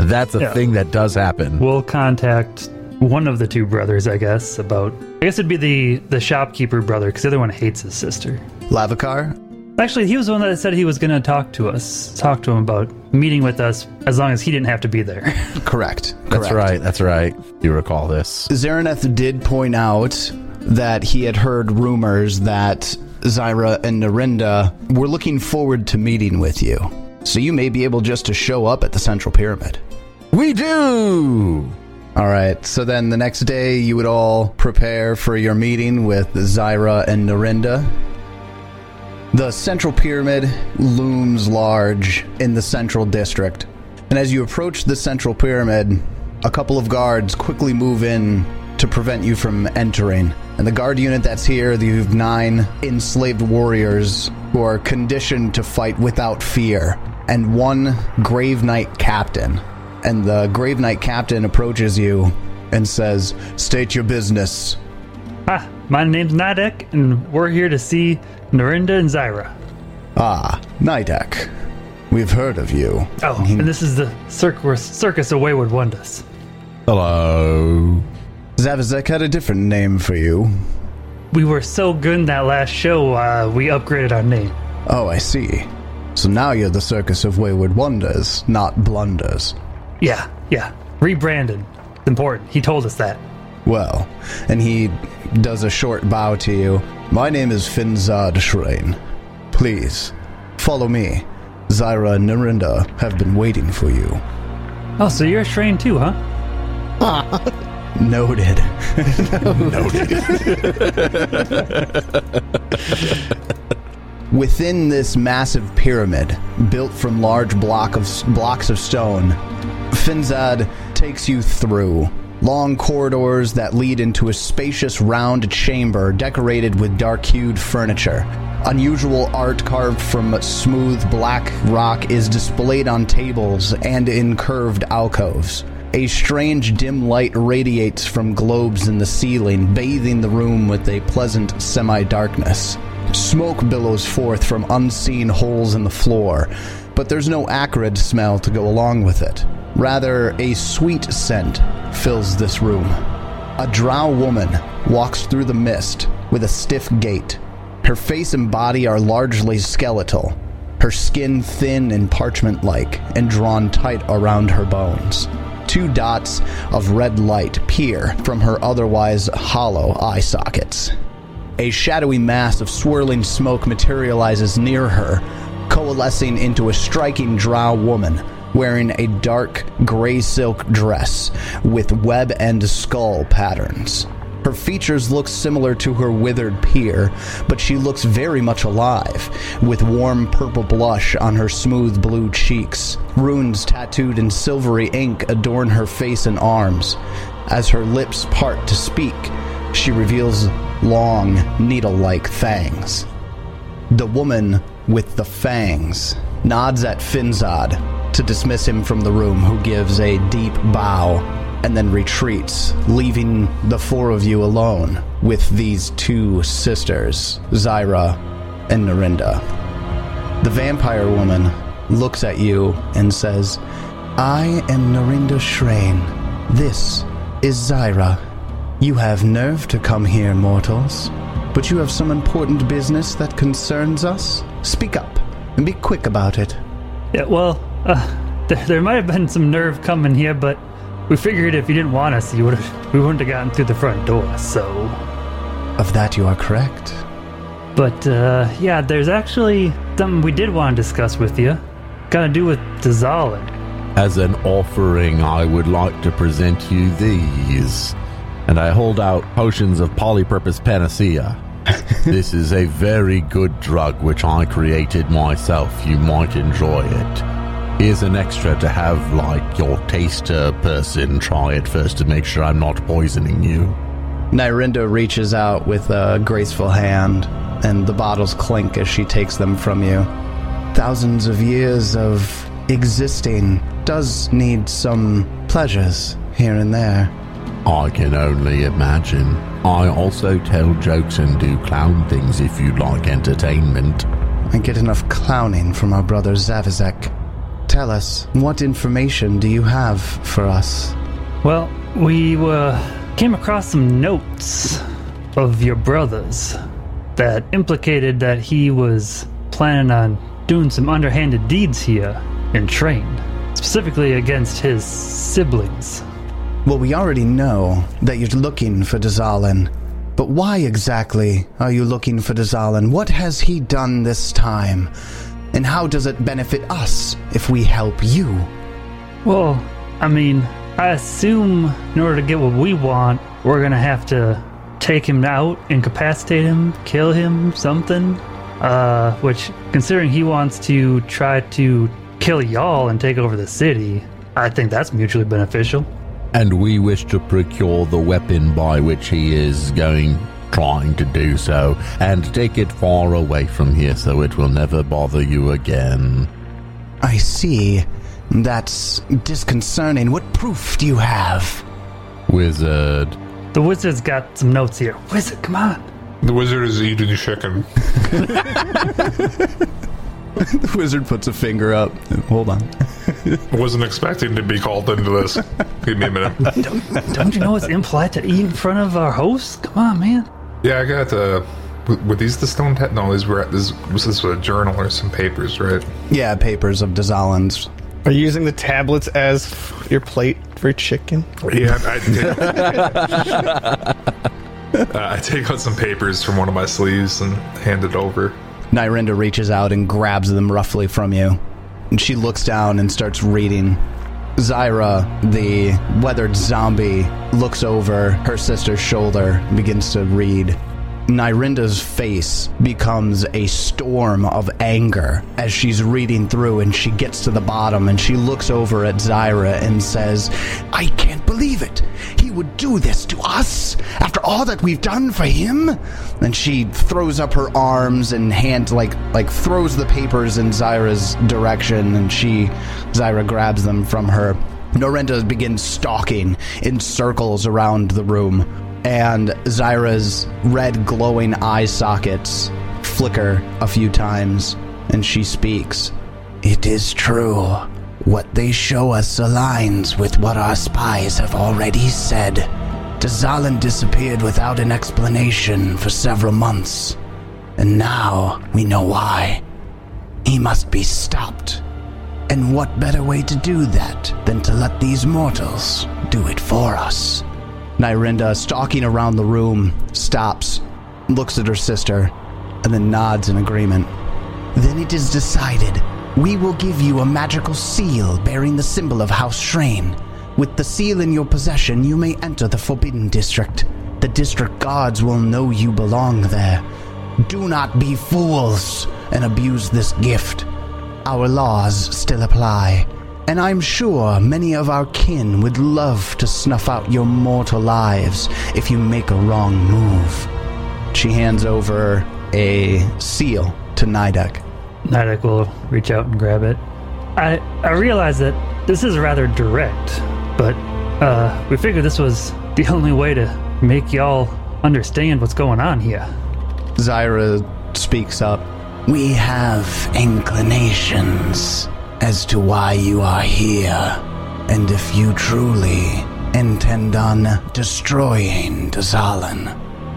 That's a Yeah. thing that does happen. We'll contact one of the two brothers, I guess, about. I guess it'd be the the shopkeeper brother, because the other one hates his sister. Lavacar? Actually, he was the one that said he was going to talk to us, talk to him about meeting with us, as long as he didn't have to be there. [LAUGHS] Correct. That's correct. right. That's right. You recall this. Zaraneth did point out that he had heard rumors that Zyra and Narinda were looking forward to meeting with you. So you may be able just to show up at the Central Pyramid. We do. All right, so then the next day you would all prepare for your meeting with Zyra and Narinda. The Central Pyramid looms large in the Central District. And as you approach the Central Pyramid, a couple of guards quickly move in to prevent you from entering. And the guard unit that's here, you have nine enslaved warriors who are conditioned to fight without fear, and one Grave Knight captain. And the Grave Knight captain approaches you and says, State your business. ah, my name's Nidek, and we're here to see Narinda and Zyra. Ah, Nidek. We've heard of you. Oh, and this is the circus, circus of Wayward Wonders. Hello. Zavazek had a different name for you. We were so good in that last show, uh, we upgraded our name. Oh, I see. So now you're the Circus of Wayward Wonders, not Blunders. Yeah, yeah, rebranded. It's important. He told us that. Well, and he does a short bow to you. My name is Finzad Shraen. Please, follow me. Zyra and Narinda have been waiting for you. Oh, so you're a Shraen too, huh? [LAUGHS] Noted. [LAUGHS] Noted. Within this massive pyramid, built from large block of blocks of stone, Finzad takes you through long corridors that lead into a spacious round chamber decorated with dark-hued furniture. Unusual art carved from smooth black rock is displayed on tables and in curved alcoves. A strange dim light radiates from globes in the ceiling, bathing the room with a pleasant semi darkness. Smoke billows forth from unseen holes in the floor, but there's no acrid smell to go along with it. Rather, a sweet scent fills this room. A drow woman walks through the mist with a stiff gait. Her face and body are largely skeletal, her skin thin and parchment like, and drawn tight around her bones. Two dots of red light peer from her otherwise hollow eye sockets. A shadowy mass of swirling smoke materializes near her, coalescing into a striking drow woman wearing a dark gray silk dress with web and skull patterns. Her features look similar to her withered peer, but she looks very much alive, with warm purple blush on her smooth blue cheeks. Runes tattooed in silvery ink adorn her face and arms. As her lips part to speak, she reveals long, needle like fangs. The woman with the fangs nods at Finzad to dismiss him from the room, who gives a deep bow and then retreats, leaving the four of you alone with these two sisters, Zyra and Narinda. The vampire woman looks at you and says, I am Narinda Shraen. This is Zyra. You have nerve to come here, mortals. But you have some important business that concerns us? Speak up and be quick about it. Yeah, well, uh, there, [LAUGHS] there might have been some nerve coming here, but we figured if you didn't want us, you would have [LAUGHS] we wouldn't have gotten through the front door. So, Of that you are correct. but uh, yeah, there's actually something we did want to discuss with you. Got to do with Dazalin. As an offering, I would like to present you these. And I hold out potions of polypurpose panacea. [LAUGHS] this is a very good drug which I created myself. You might enjoy it. Here's an extra to have, like, your taster person try it first to make sure I'm not poisoning you. Narinda reaches out with a graceful hand, and the bottles clink as she takes them from you. Thousands of years of existing does need some pleasures here and there. I can only imagine. I also tell jokes and do clown things if you'd like entertainment. I get enough clowning from our brother Zavizek. Tell us, what information do you have for us? Well, we uh, came across some notes of your brother's that implicated that he was planning on doing some underhanded deeds here in Shraen, specifically against his siblings. Well, we already know that you're looking for Dazalin. But why exactly are you looking for Dazalin? What has he done this time? And how does it benefit us if we help you? Well, I mean, I assume in order to get what we want, we're gonna have to take him out, incapacitate him, kill him, something. Uh, which, considering he wants to try to kill y'all and take over the city, I think that's mutually beneficial. And we wish to procure the weapon by which he is going, trying to do so, and take it far away from here so it will never bother you again. I see. That's disconcerting. What proof do you have? Wizard. The wizard's got some notes here. Wizard, come on. The wizard is eating chicken. [LAUGHS] [LAUGHS] The wizard puts a finger up. Hold on. I Wasn't expecting to be called into this. Give me a minute. Don't you know it's impolite to eat in front of our host? Come on, man. Yeah, I got uh w- were these the stone tat? No, these were this was this a journal or some papers, right? Yeah, papers of Dazalin's. Are you using the tablets as your plate for chicken? Yeah, I take, [LAUGHS] uh, I take out some papers from one of my sleeves and hand it over. Narinda reaches out and grabs them roughly from you. And she looks down and starts reading. Zyra, the weathered zombie, looks over her sister's shoulder and begins to read. Narinda's face becomes a storm of anger as she's reading through and she gets to the bottom and she looks over at Zyra and says, I can't believe it. He would do this to us after all that we've done for him? And she throws up her arms and hand like like throws the papers in Zyra's direction and she Zyra grabs them from her. Narinda begins stalking in circles around the room and Zyra's red glowing eye sockets flicker a few times, and she speaks. It is true. What they show us aligns with what our spies have already said. Dazalin disappeared without an explanation for several months, and now we know why. He must be stopped. And what better way to do that than to let these mortals do it for us? Narinda, stalking around the room, stops, looks at her sister, and then nods in agreement. Then it is decided. We will give you a magical seal bearing the symbol of House Shraen. With the seal in your possession, you may enter the Forbidden District. The district guards will know you belong there. Do not be fools and abuse this gift. Our laws still apply, and I'm sure many of our kin would love to snuff out your mortal lives if you make a wrong move. She hands over a seal to Nidek. Nidek will reach out and grab it. I I realize that this is rather direct, but uh, we figured this was the only way to make y'all understand what's going on here. Zyra speaks up. We have inclinations as to why you are here, and if you truly intend on destroying Dazalin,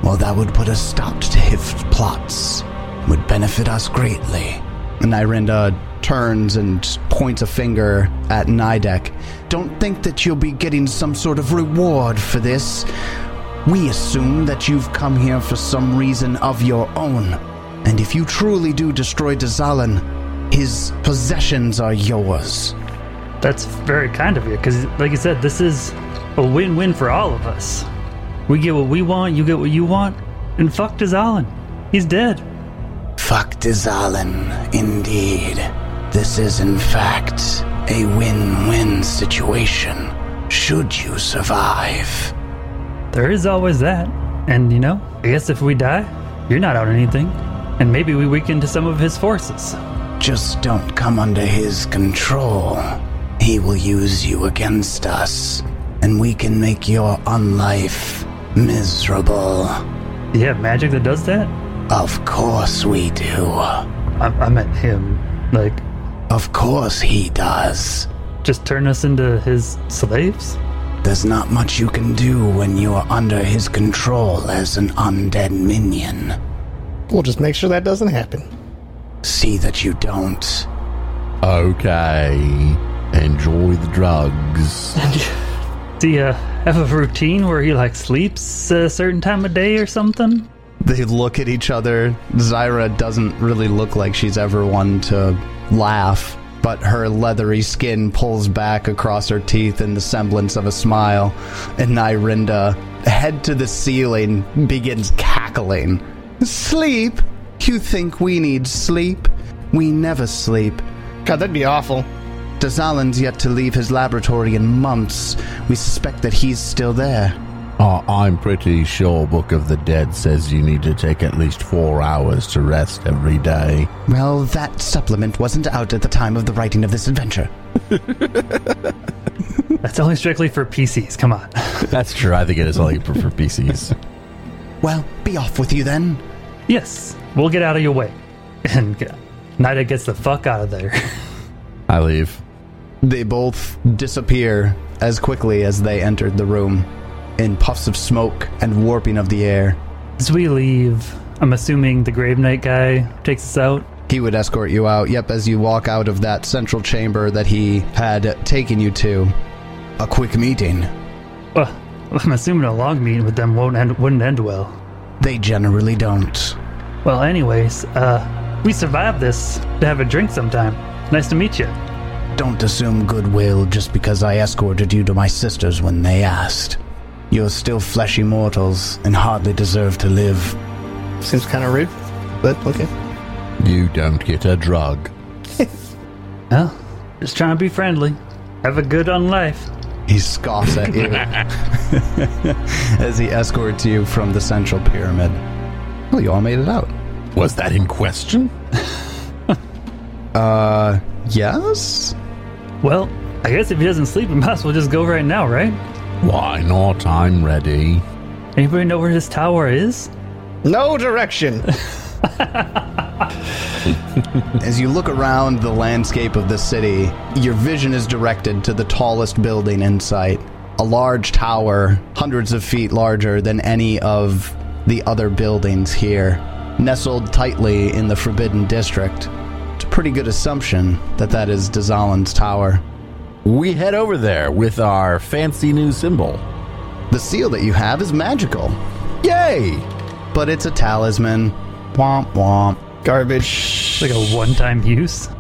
well, that would put a stop to Hift plots. Would benefit us greatly. And Irinda turns and points a finger at Nidek. Don't think that you'll be getting some sort of reward for this. We assume that you've come here for some reason of your own. And if you truly do destroy Dazalin, his possessions are yours. That's very kind of you, because, like you said, this is a win win for all of us. We get what we want, you get what you want, and fuck Dazalin. He's dead. Fuck Dazalin, indeed. This is, in fact, a win win situation, should you survive. There is always that. And, you know, I guess if we die, you're not out of anything. And maybe we weaken to some of his forces. Just don't come under his control. He will use you against us, and we can make your unlife miserable. You have magic that does that? Of course we do. I, I meant him. Like, Of course he does. just turn us into his slaves? There's not much you can do when you're under his control as an undead minion. We'll just make sure that doesn't happen. See that you don't. Okay. Enjoy the drugs. Do you have a routine where he, like, sleeps a certain time of day or something? They look at each other. Zyra doesn't really look like she's ever one to laugh, but her leathery skin pulls back across her teeth in the semblance of a smile, and Narinda, head to the ceiling, begins cackling. Sleep? You think we need sleep? We never sleep. God, that'd be awful. Dazalin's yet to leave his laboratory in months. We suspect that he's still there. Uh, I'm pretty sure Book of the Dead says you need to take at least four hours to rest every day. Well, that supplement wasn't out at the time of the writing of this adventure. [LAUGHS] That's only strictly for PCs. Come on. [LAUGHS] That's true. I think it is only for, for PCs. Well, be off with you then. yes, we'll get out of your way. [LAUGHS] And Nida gets the fuck out of there. [LAUGHS] I leave. They both disappear as quickly as they entered the room in puffs of smoke and warping of the air. As we leave, I'm assuming the Grave Knight guy takes us out. He would escort you out, yep, as you walk out of that central chamber that he had taken you to. A quick meeting. Well, I'm assuming a long meeting with them won't end, wouldn't end well. They generally don't. Well, anyways, uh, we survived this to have a drink sometime. Nice to meet you. Don't assume goodwill just because I escorted you to my sisters when they asked. You're still fleshy mortals and hardly deserve to live. Seems kind of rude, but okay. You don't get a drug. [LAUGHS] Well, just trying to be friendly. Have a good on life. He scoffs at you [LAUGHS] [LAUGHS] as he escorts you from the central pyramid. Well, you all made it out. Was that in question? [LAUGHS] Uh, yes? Well, I guess if he doesn't sleep, we [LAUGHS] might as well just go right now, right? Why not? I'm ready. Anybody know where this tower is? No direction. [LAUGHS] As you look around the landscape of the city, your vision is directed to the tallest building in sight. A large tower, hundreds of feet larger than any of the other buildings here, nestled tightly in the Forbidden District. It's a pretty good assumption that that is Dazalin's tower. We head over there with our fancy new symbol. The seal that you have is magical, Yay! but it's a talisman. Womp womp. Garbage. Like a one-time use? [LAUGHS]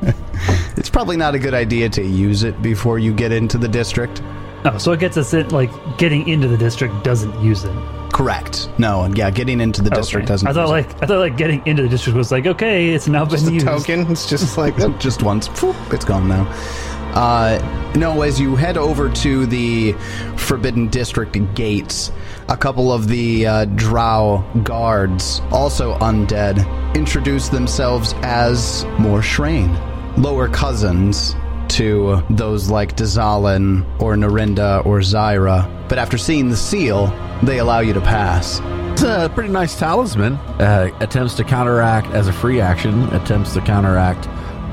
It's probably not a good idea to use it before you get into the district. Oh, so it gets us in, like getting into the district doesn't use it. Correct. No, and yeah, getting into the district Okay. doesn't. I thought like I thought like getting into the district was like okay, it's now Just been a used. token. It's just [LAUGHS] like, oh, just once. It's gone now. Uh, no, as you head over to the Forbidden District gates, a couple of the uh, Drow guards, also undead, introduce themselves as more Shraen, lower cousins to those like Dazalin or Narinda or Zyra. But after seeing the seal, they allow you to pass. It's a pretty nice talisman. Uh, attempts to counteract as a free action. Attempts to counteract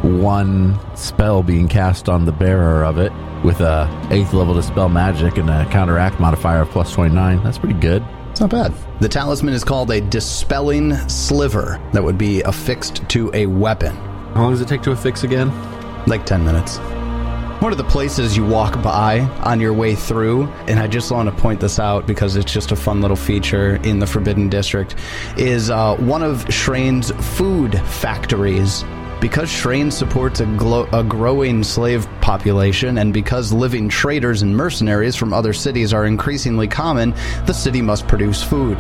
one spell being cast on the bearer of it with a eighth level dispel magic and a counteract modifier of plus twenty nine. That's pretty good. It's not bad. The talisman is called a dispelling sliver that would be affixed to a weapon. How long does it take to affix again? Like 10 minutes. One of the places you walk by on your way through, and I just want to point this out because it's just a fun little feature in the Forbidden District, is uh, one of Shraen's food factories. Because Shraen supports a, glo- a growing slave population, and because living traders and mercenaries from other cities are increasingly common, the city must produce food.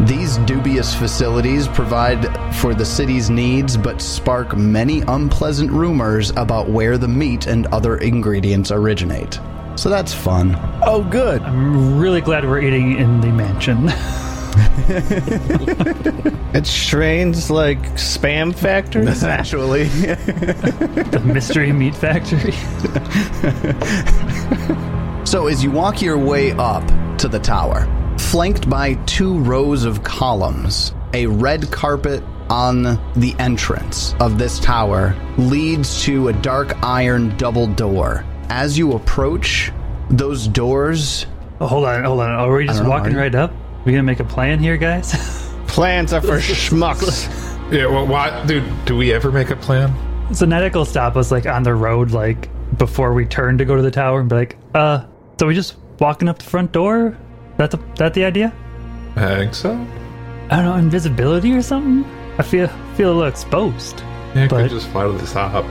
These dubious facilities provide for the city's needs, but spark many unpleasant rumors about where the meat and other ingredients originate. So that's fun. Oh, good. I'm really glad we're eating in the mansion. [LAUGHS] It's Shraen's like spam factory. [LAUGHS] Actually, [LAUGHS] the mystery meat factory. so as you walk your way up to the tower, flanked by two rows of columns, a red carpet on the entrance of this tower leads to a dark iron double door. As you approach those doors, Oh, hold on, hold on. Are we just don't know, walking right up? We gonna make a plan here, guys? [LAUGHS] Plans are for schmucks. Yeah, well, why, dude? Do we ever make a plan? so Nidek will stop us like on the road, like before we turn to go to the tower, and be like, "Uh, so we just walking up the front door? That the that the idea? I think so. I don't know, invisibility or something. I feel feel a little exposed. Yeah, But- could just fly to the top.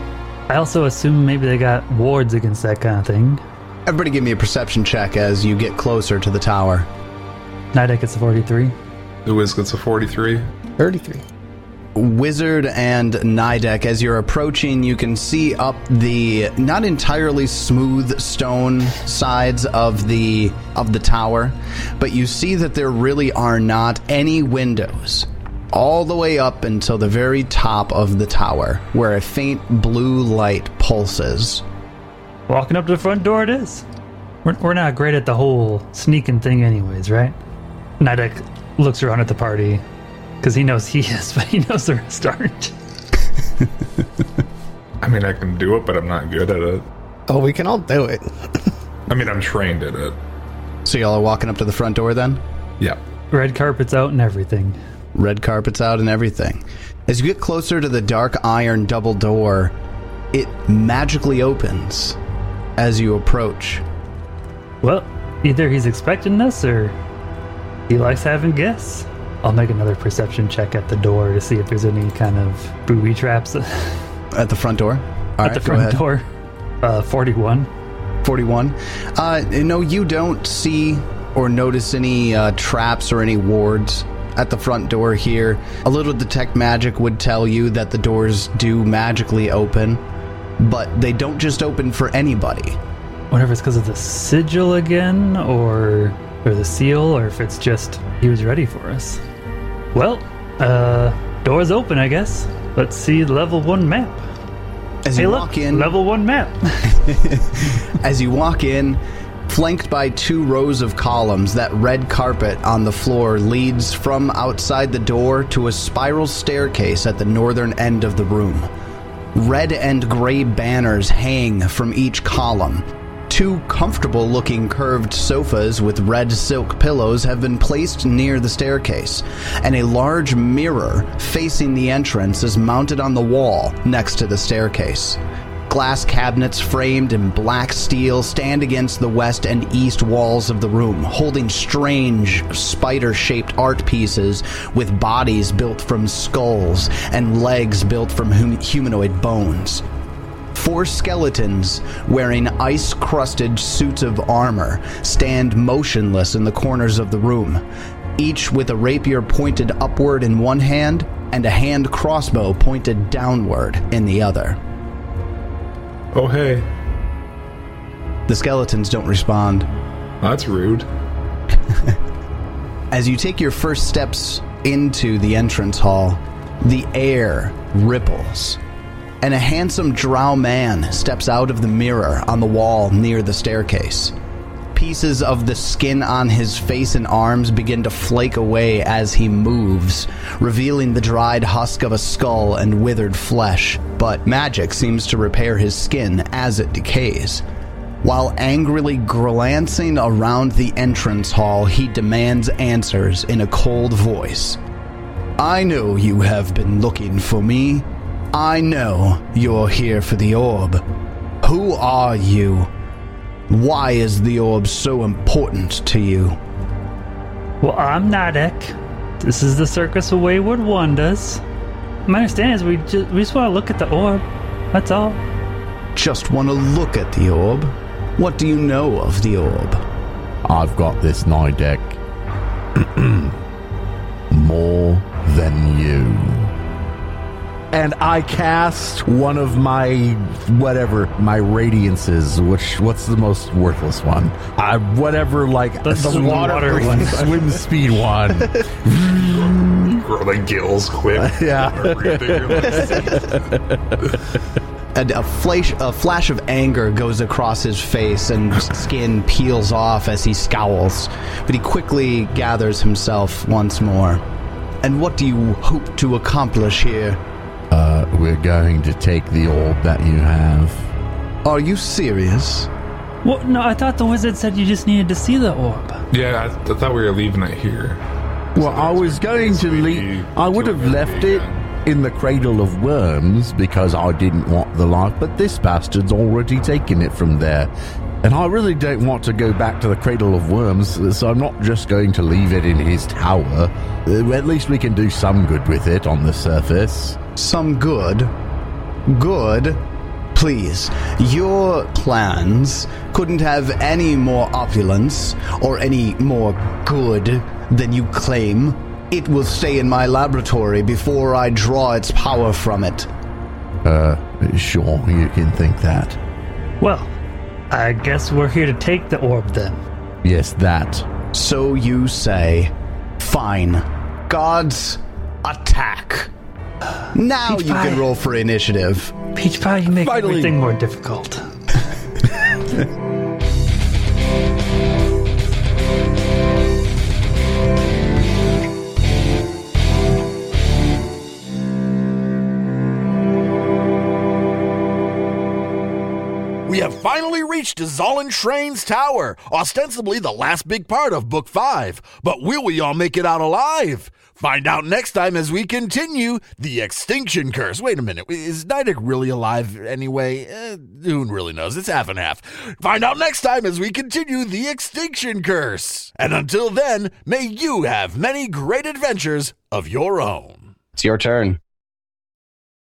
I also assume maybe they got wards against that kind of thing. everybody give me a perception check as you get closer to the tower. Nidek gets a 43. The Wiz gets a 43. 33. Wizard and Nidek, as you're approaching, you can see up the not entirely smooth stone sides of the of the tower, but you see that there really are not any windows. All the way up until the very top of the tower, where a faint blue light pulses. Walking up to the front door, it is. We're, we're not great at the whole sneaking thing, anyways, right? Nidek looks around at the party because he knows he is, [LAUGHS] but he knows the rest aren't. [LAUGHS] I mean, I can do it, but I'm not good at it. Oh, we can all do it. [LAUGHS] I mean, I'm trained at it. So y'all are walking up to the front door then? Yeah. Red carpet's out and everything. red carpets out and everything. As you get closer to the dark iron double door, it magically opens as you approach. Well, either he's expecting us or he likes having guests. I'll make another perception check at the door to see if there's any kind of booby traps at [LAUGHS] At the front door? All right, the front door. Uh, 41. 41. Uh, no, you don't see or notice any uh, traps or any wards at the front door here. A little detect magic would tell you that the doors do magically open, but they don't just open for anybody. Whatever it's because of the sigil again, or or the seal, or if it's just he was ready for us. Well, uh, doors open, I guess. Let's see level one map. As Hey, you look, walk in, level one map. [LAUGHS] As you walk in, flanked by two rows of columns, that red carpet on the floor leads from outside the door to a spiral staircase at the northern end of the room. Red and gray banners hang from each column. Two comfortable looking curved sofas with red silk pillows have been placed near the staircase, and a large mirror facing the entrance is mounted on the wall next to the staircase. Glass cabinets framed in black steel stand against the west and east walls of the room, holding strange spider shaped art pieces with bodies built from skulls and legs built from hum- humanoid bones. Four skeletons wearing ice crusted suits of armor stand motionless in the corners of the room, each with a rapier pointed upward in one hand and a hand crossbow pointed downward in the other. Oh, hey. The skeletons don't respond. That's rude. [LAUGHS] As you take your first steps into the entrance hall, the air ripples, and a handsome drow man steps out of the mirror on the wall near the staircase. Pieces of the skin on his face and arms begin to flake away as he moves, revealing the dried husk of a skull and withered flesh. But magic seems to repair his skin as it decays. While angrily glancing around the entrance hall, he demands answers in a cold voice. I know you have been looking for me. I know you're here for the orb. Who are you? Why is the orb so important to you? Well, I'm Nidek. This is the Circus of Wayward Wonders. My understanding is we just, we just want to look at the orb. That's all. Just want to look at the orb? What do you know of the orb? I've got this Nidek. [CLEARS THROAT] More than you. And I cast one of my whatever my radiances. Which what's the most worthless one? I whatever like The- the swim- water one. swim [LAUGHS] speed one. Grow the gills quick. [LAUGHS] Yeah. And a flash, a flash of anger goes across his face, and skin peels off as he scowls. But he quickly gathers himself once more. And what do you hope to accomplish here? We're going to take the orb that you have. Are you serious? Well, no, I thought the wizard said you just needed to see the orb. yeah, I, I thought we were leaving it here. Well, I was going to leave. I would have left it in the cradle of worms because I didn't want the life, but this bastard's already taken it from there. And I really don't want to go back to the cradle of worms, so I'm not just going to leave it in his tower. Uh, At least we can do some good with it on the surface. Some good? Good? Please, your plans couldn't have any more opulence or any more good than you claim. It will stay in my laboratory before I draw its power from it. Uh, sure, you can think that. Well, I guess we're here to take the orb then. Yes, that. So you say. Fine. Gods, attack. Now Peach you pie. can roll for initiative. Peach pie, you make Finally. everything more difficult. We have finally reached Zolan Shraen's tower, ostensibly the last big part of Book 5. But will we all make it out alive? Find out next time as we continue the Extinction Curse. Wait a minute, is Nidek really alive anyway? Eh, who really knows? It's half and half. Find out next time as we continue the Extinction Curse. And until then, may you have many great adventures of your own. It's your turn.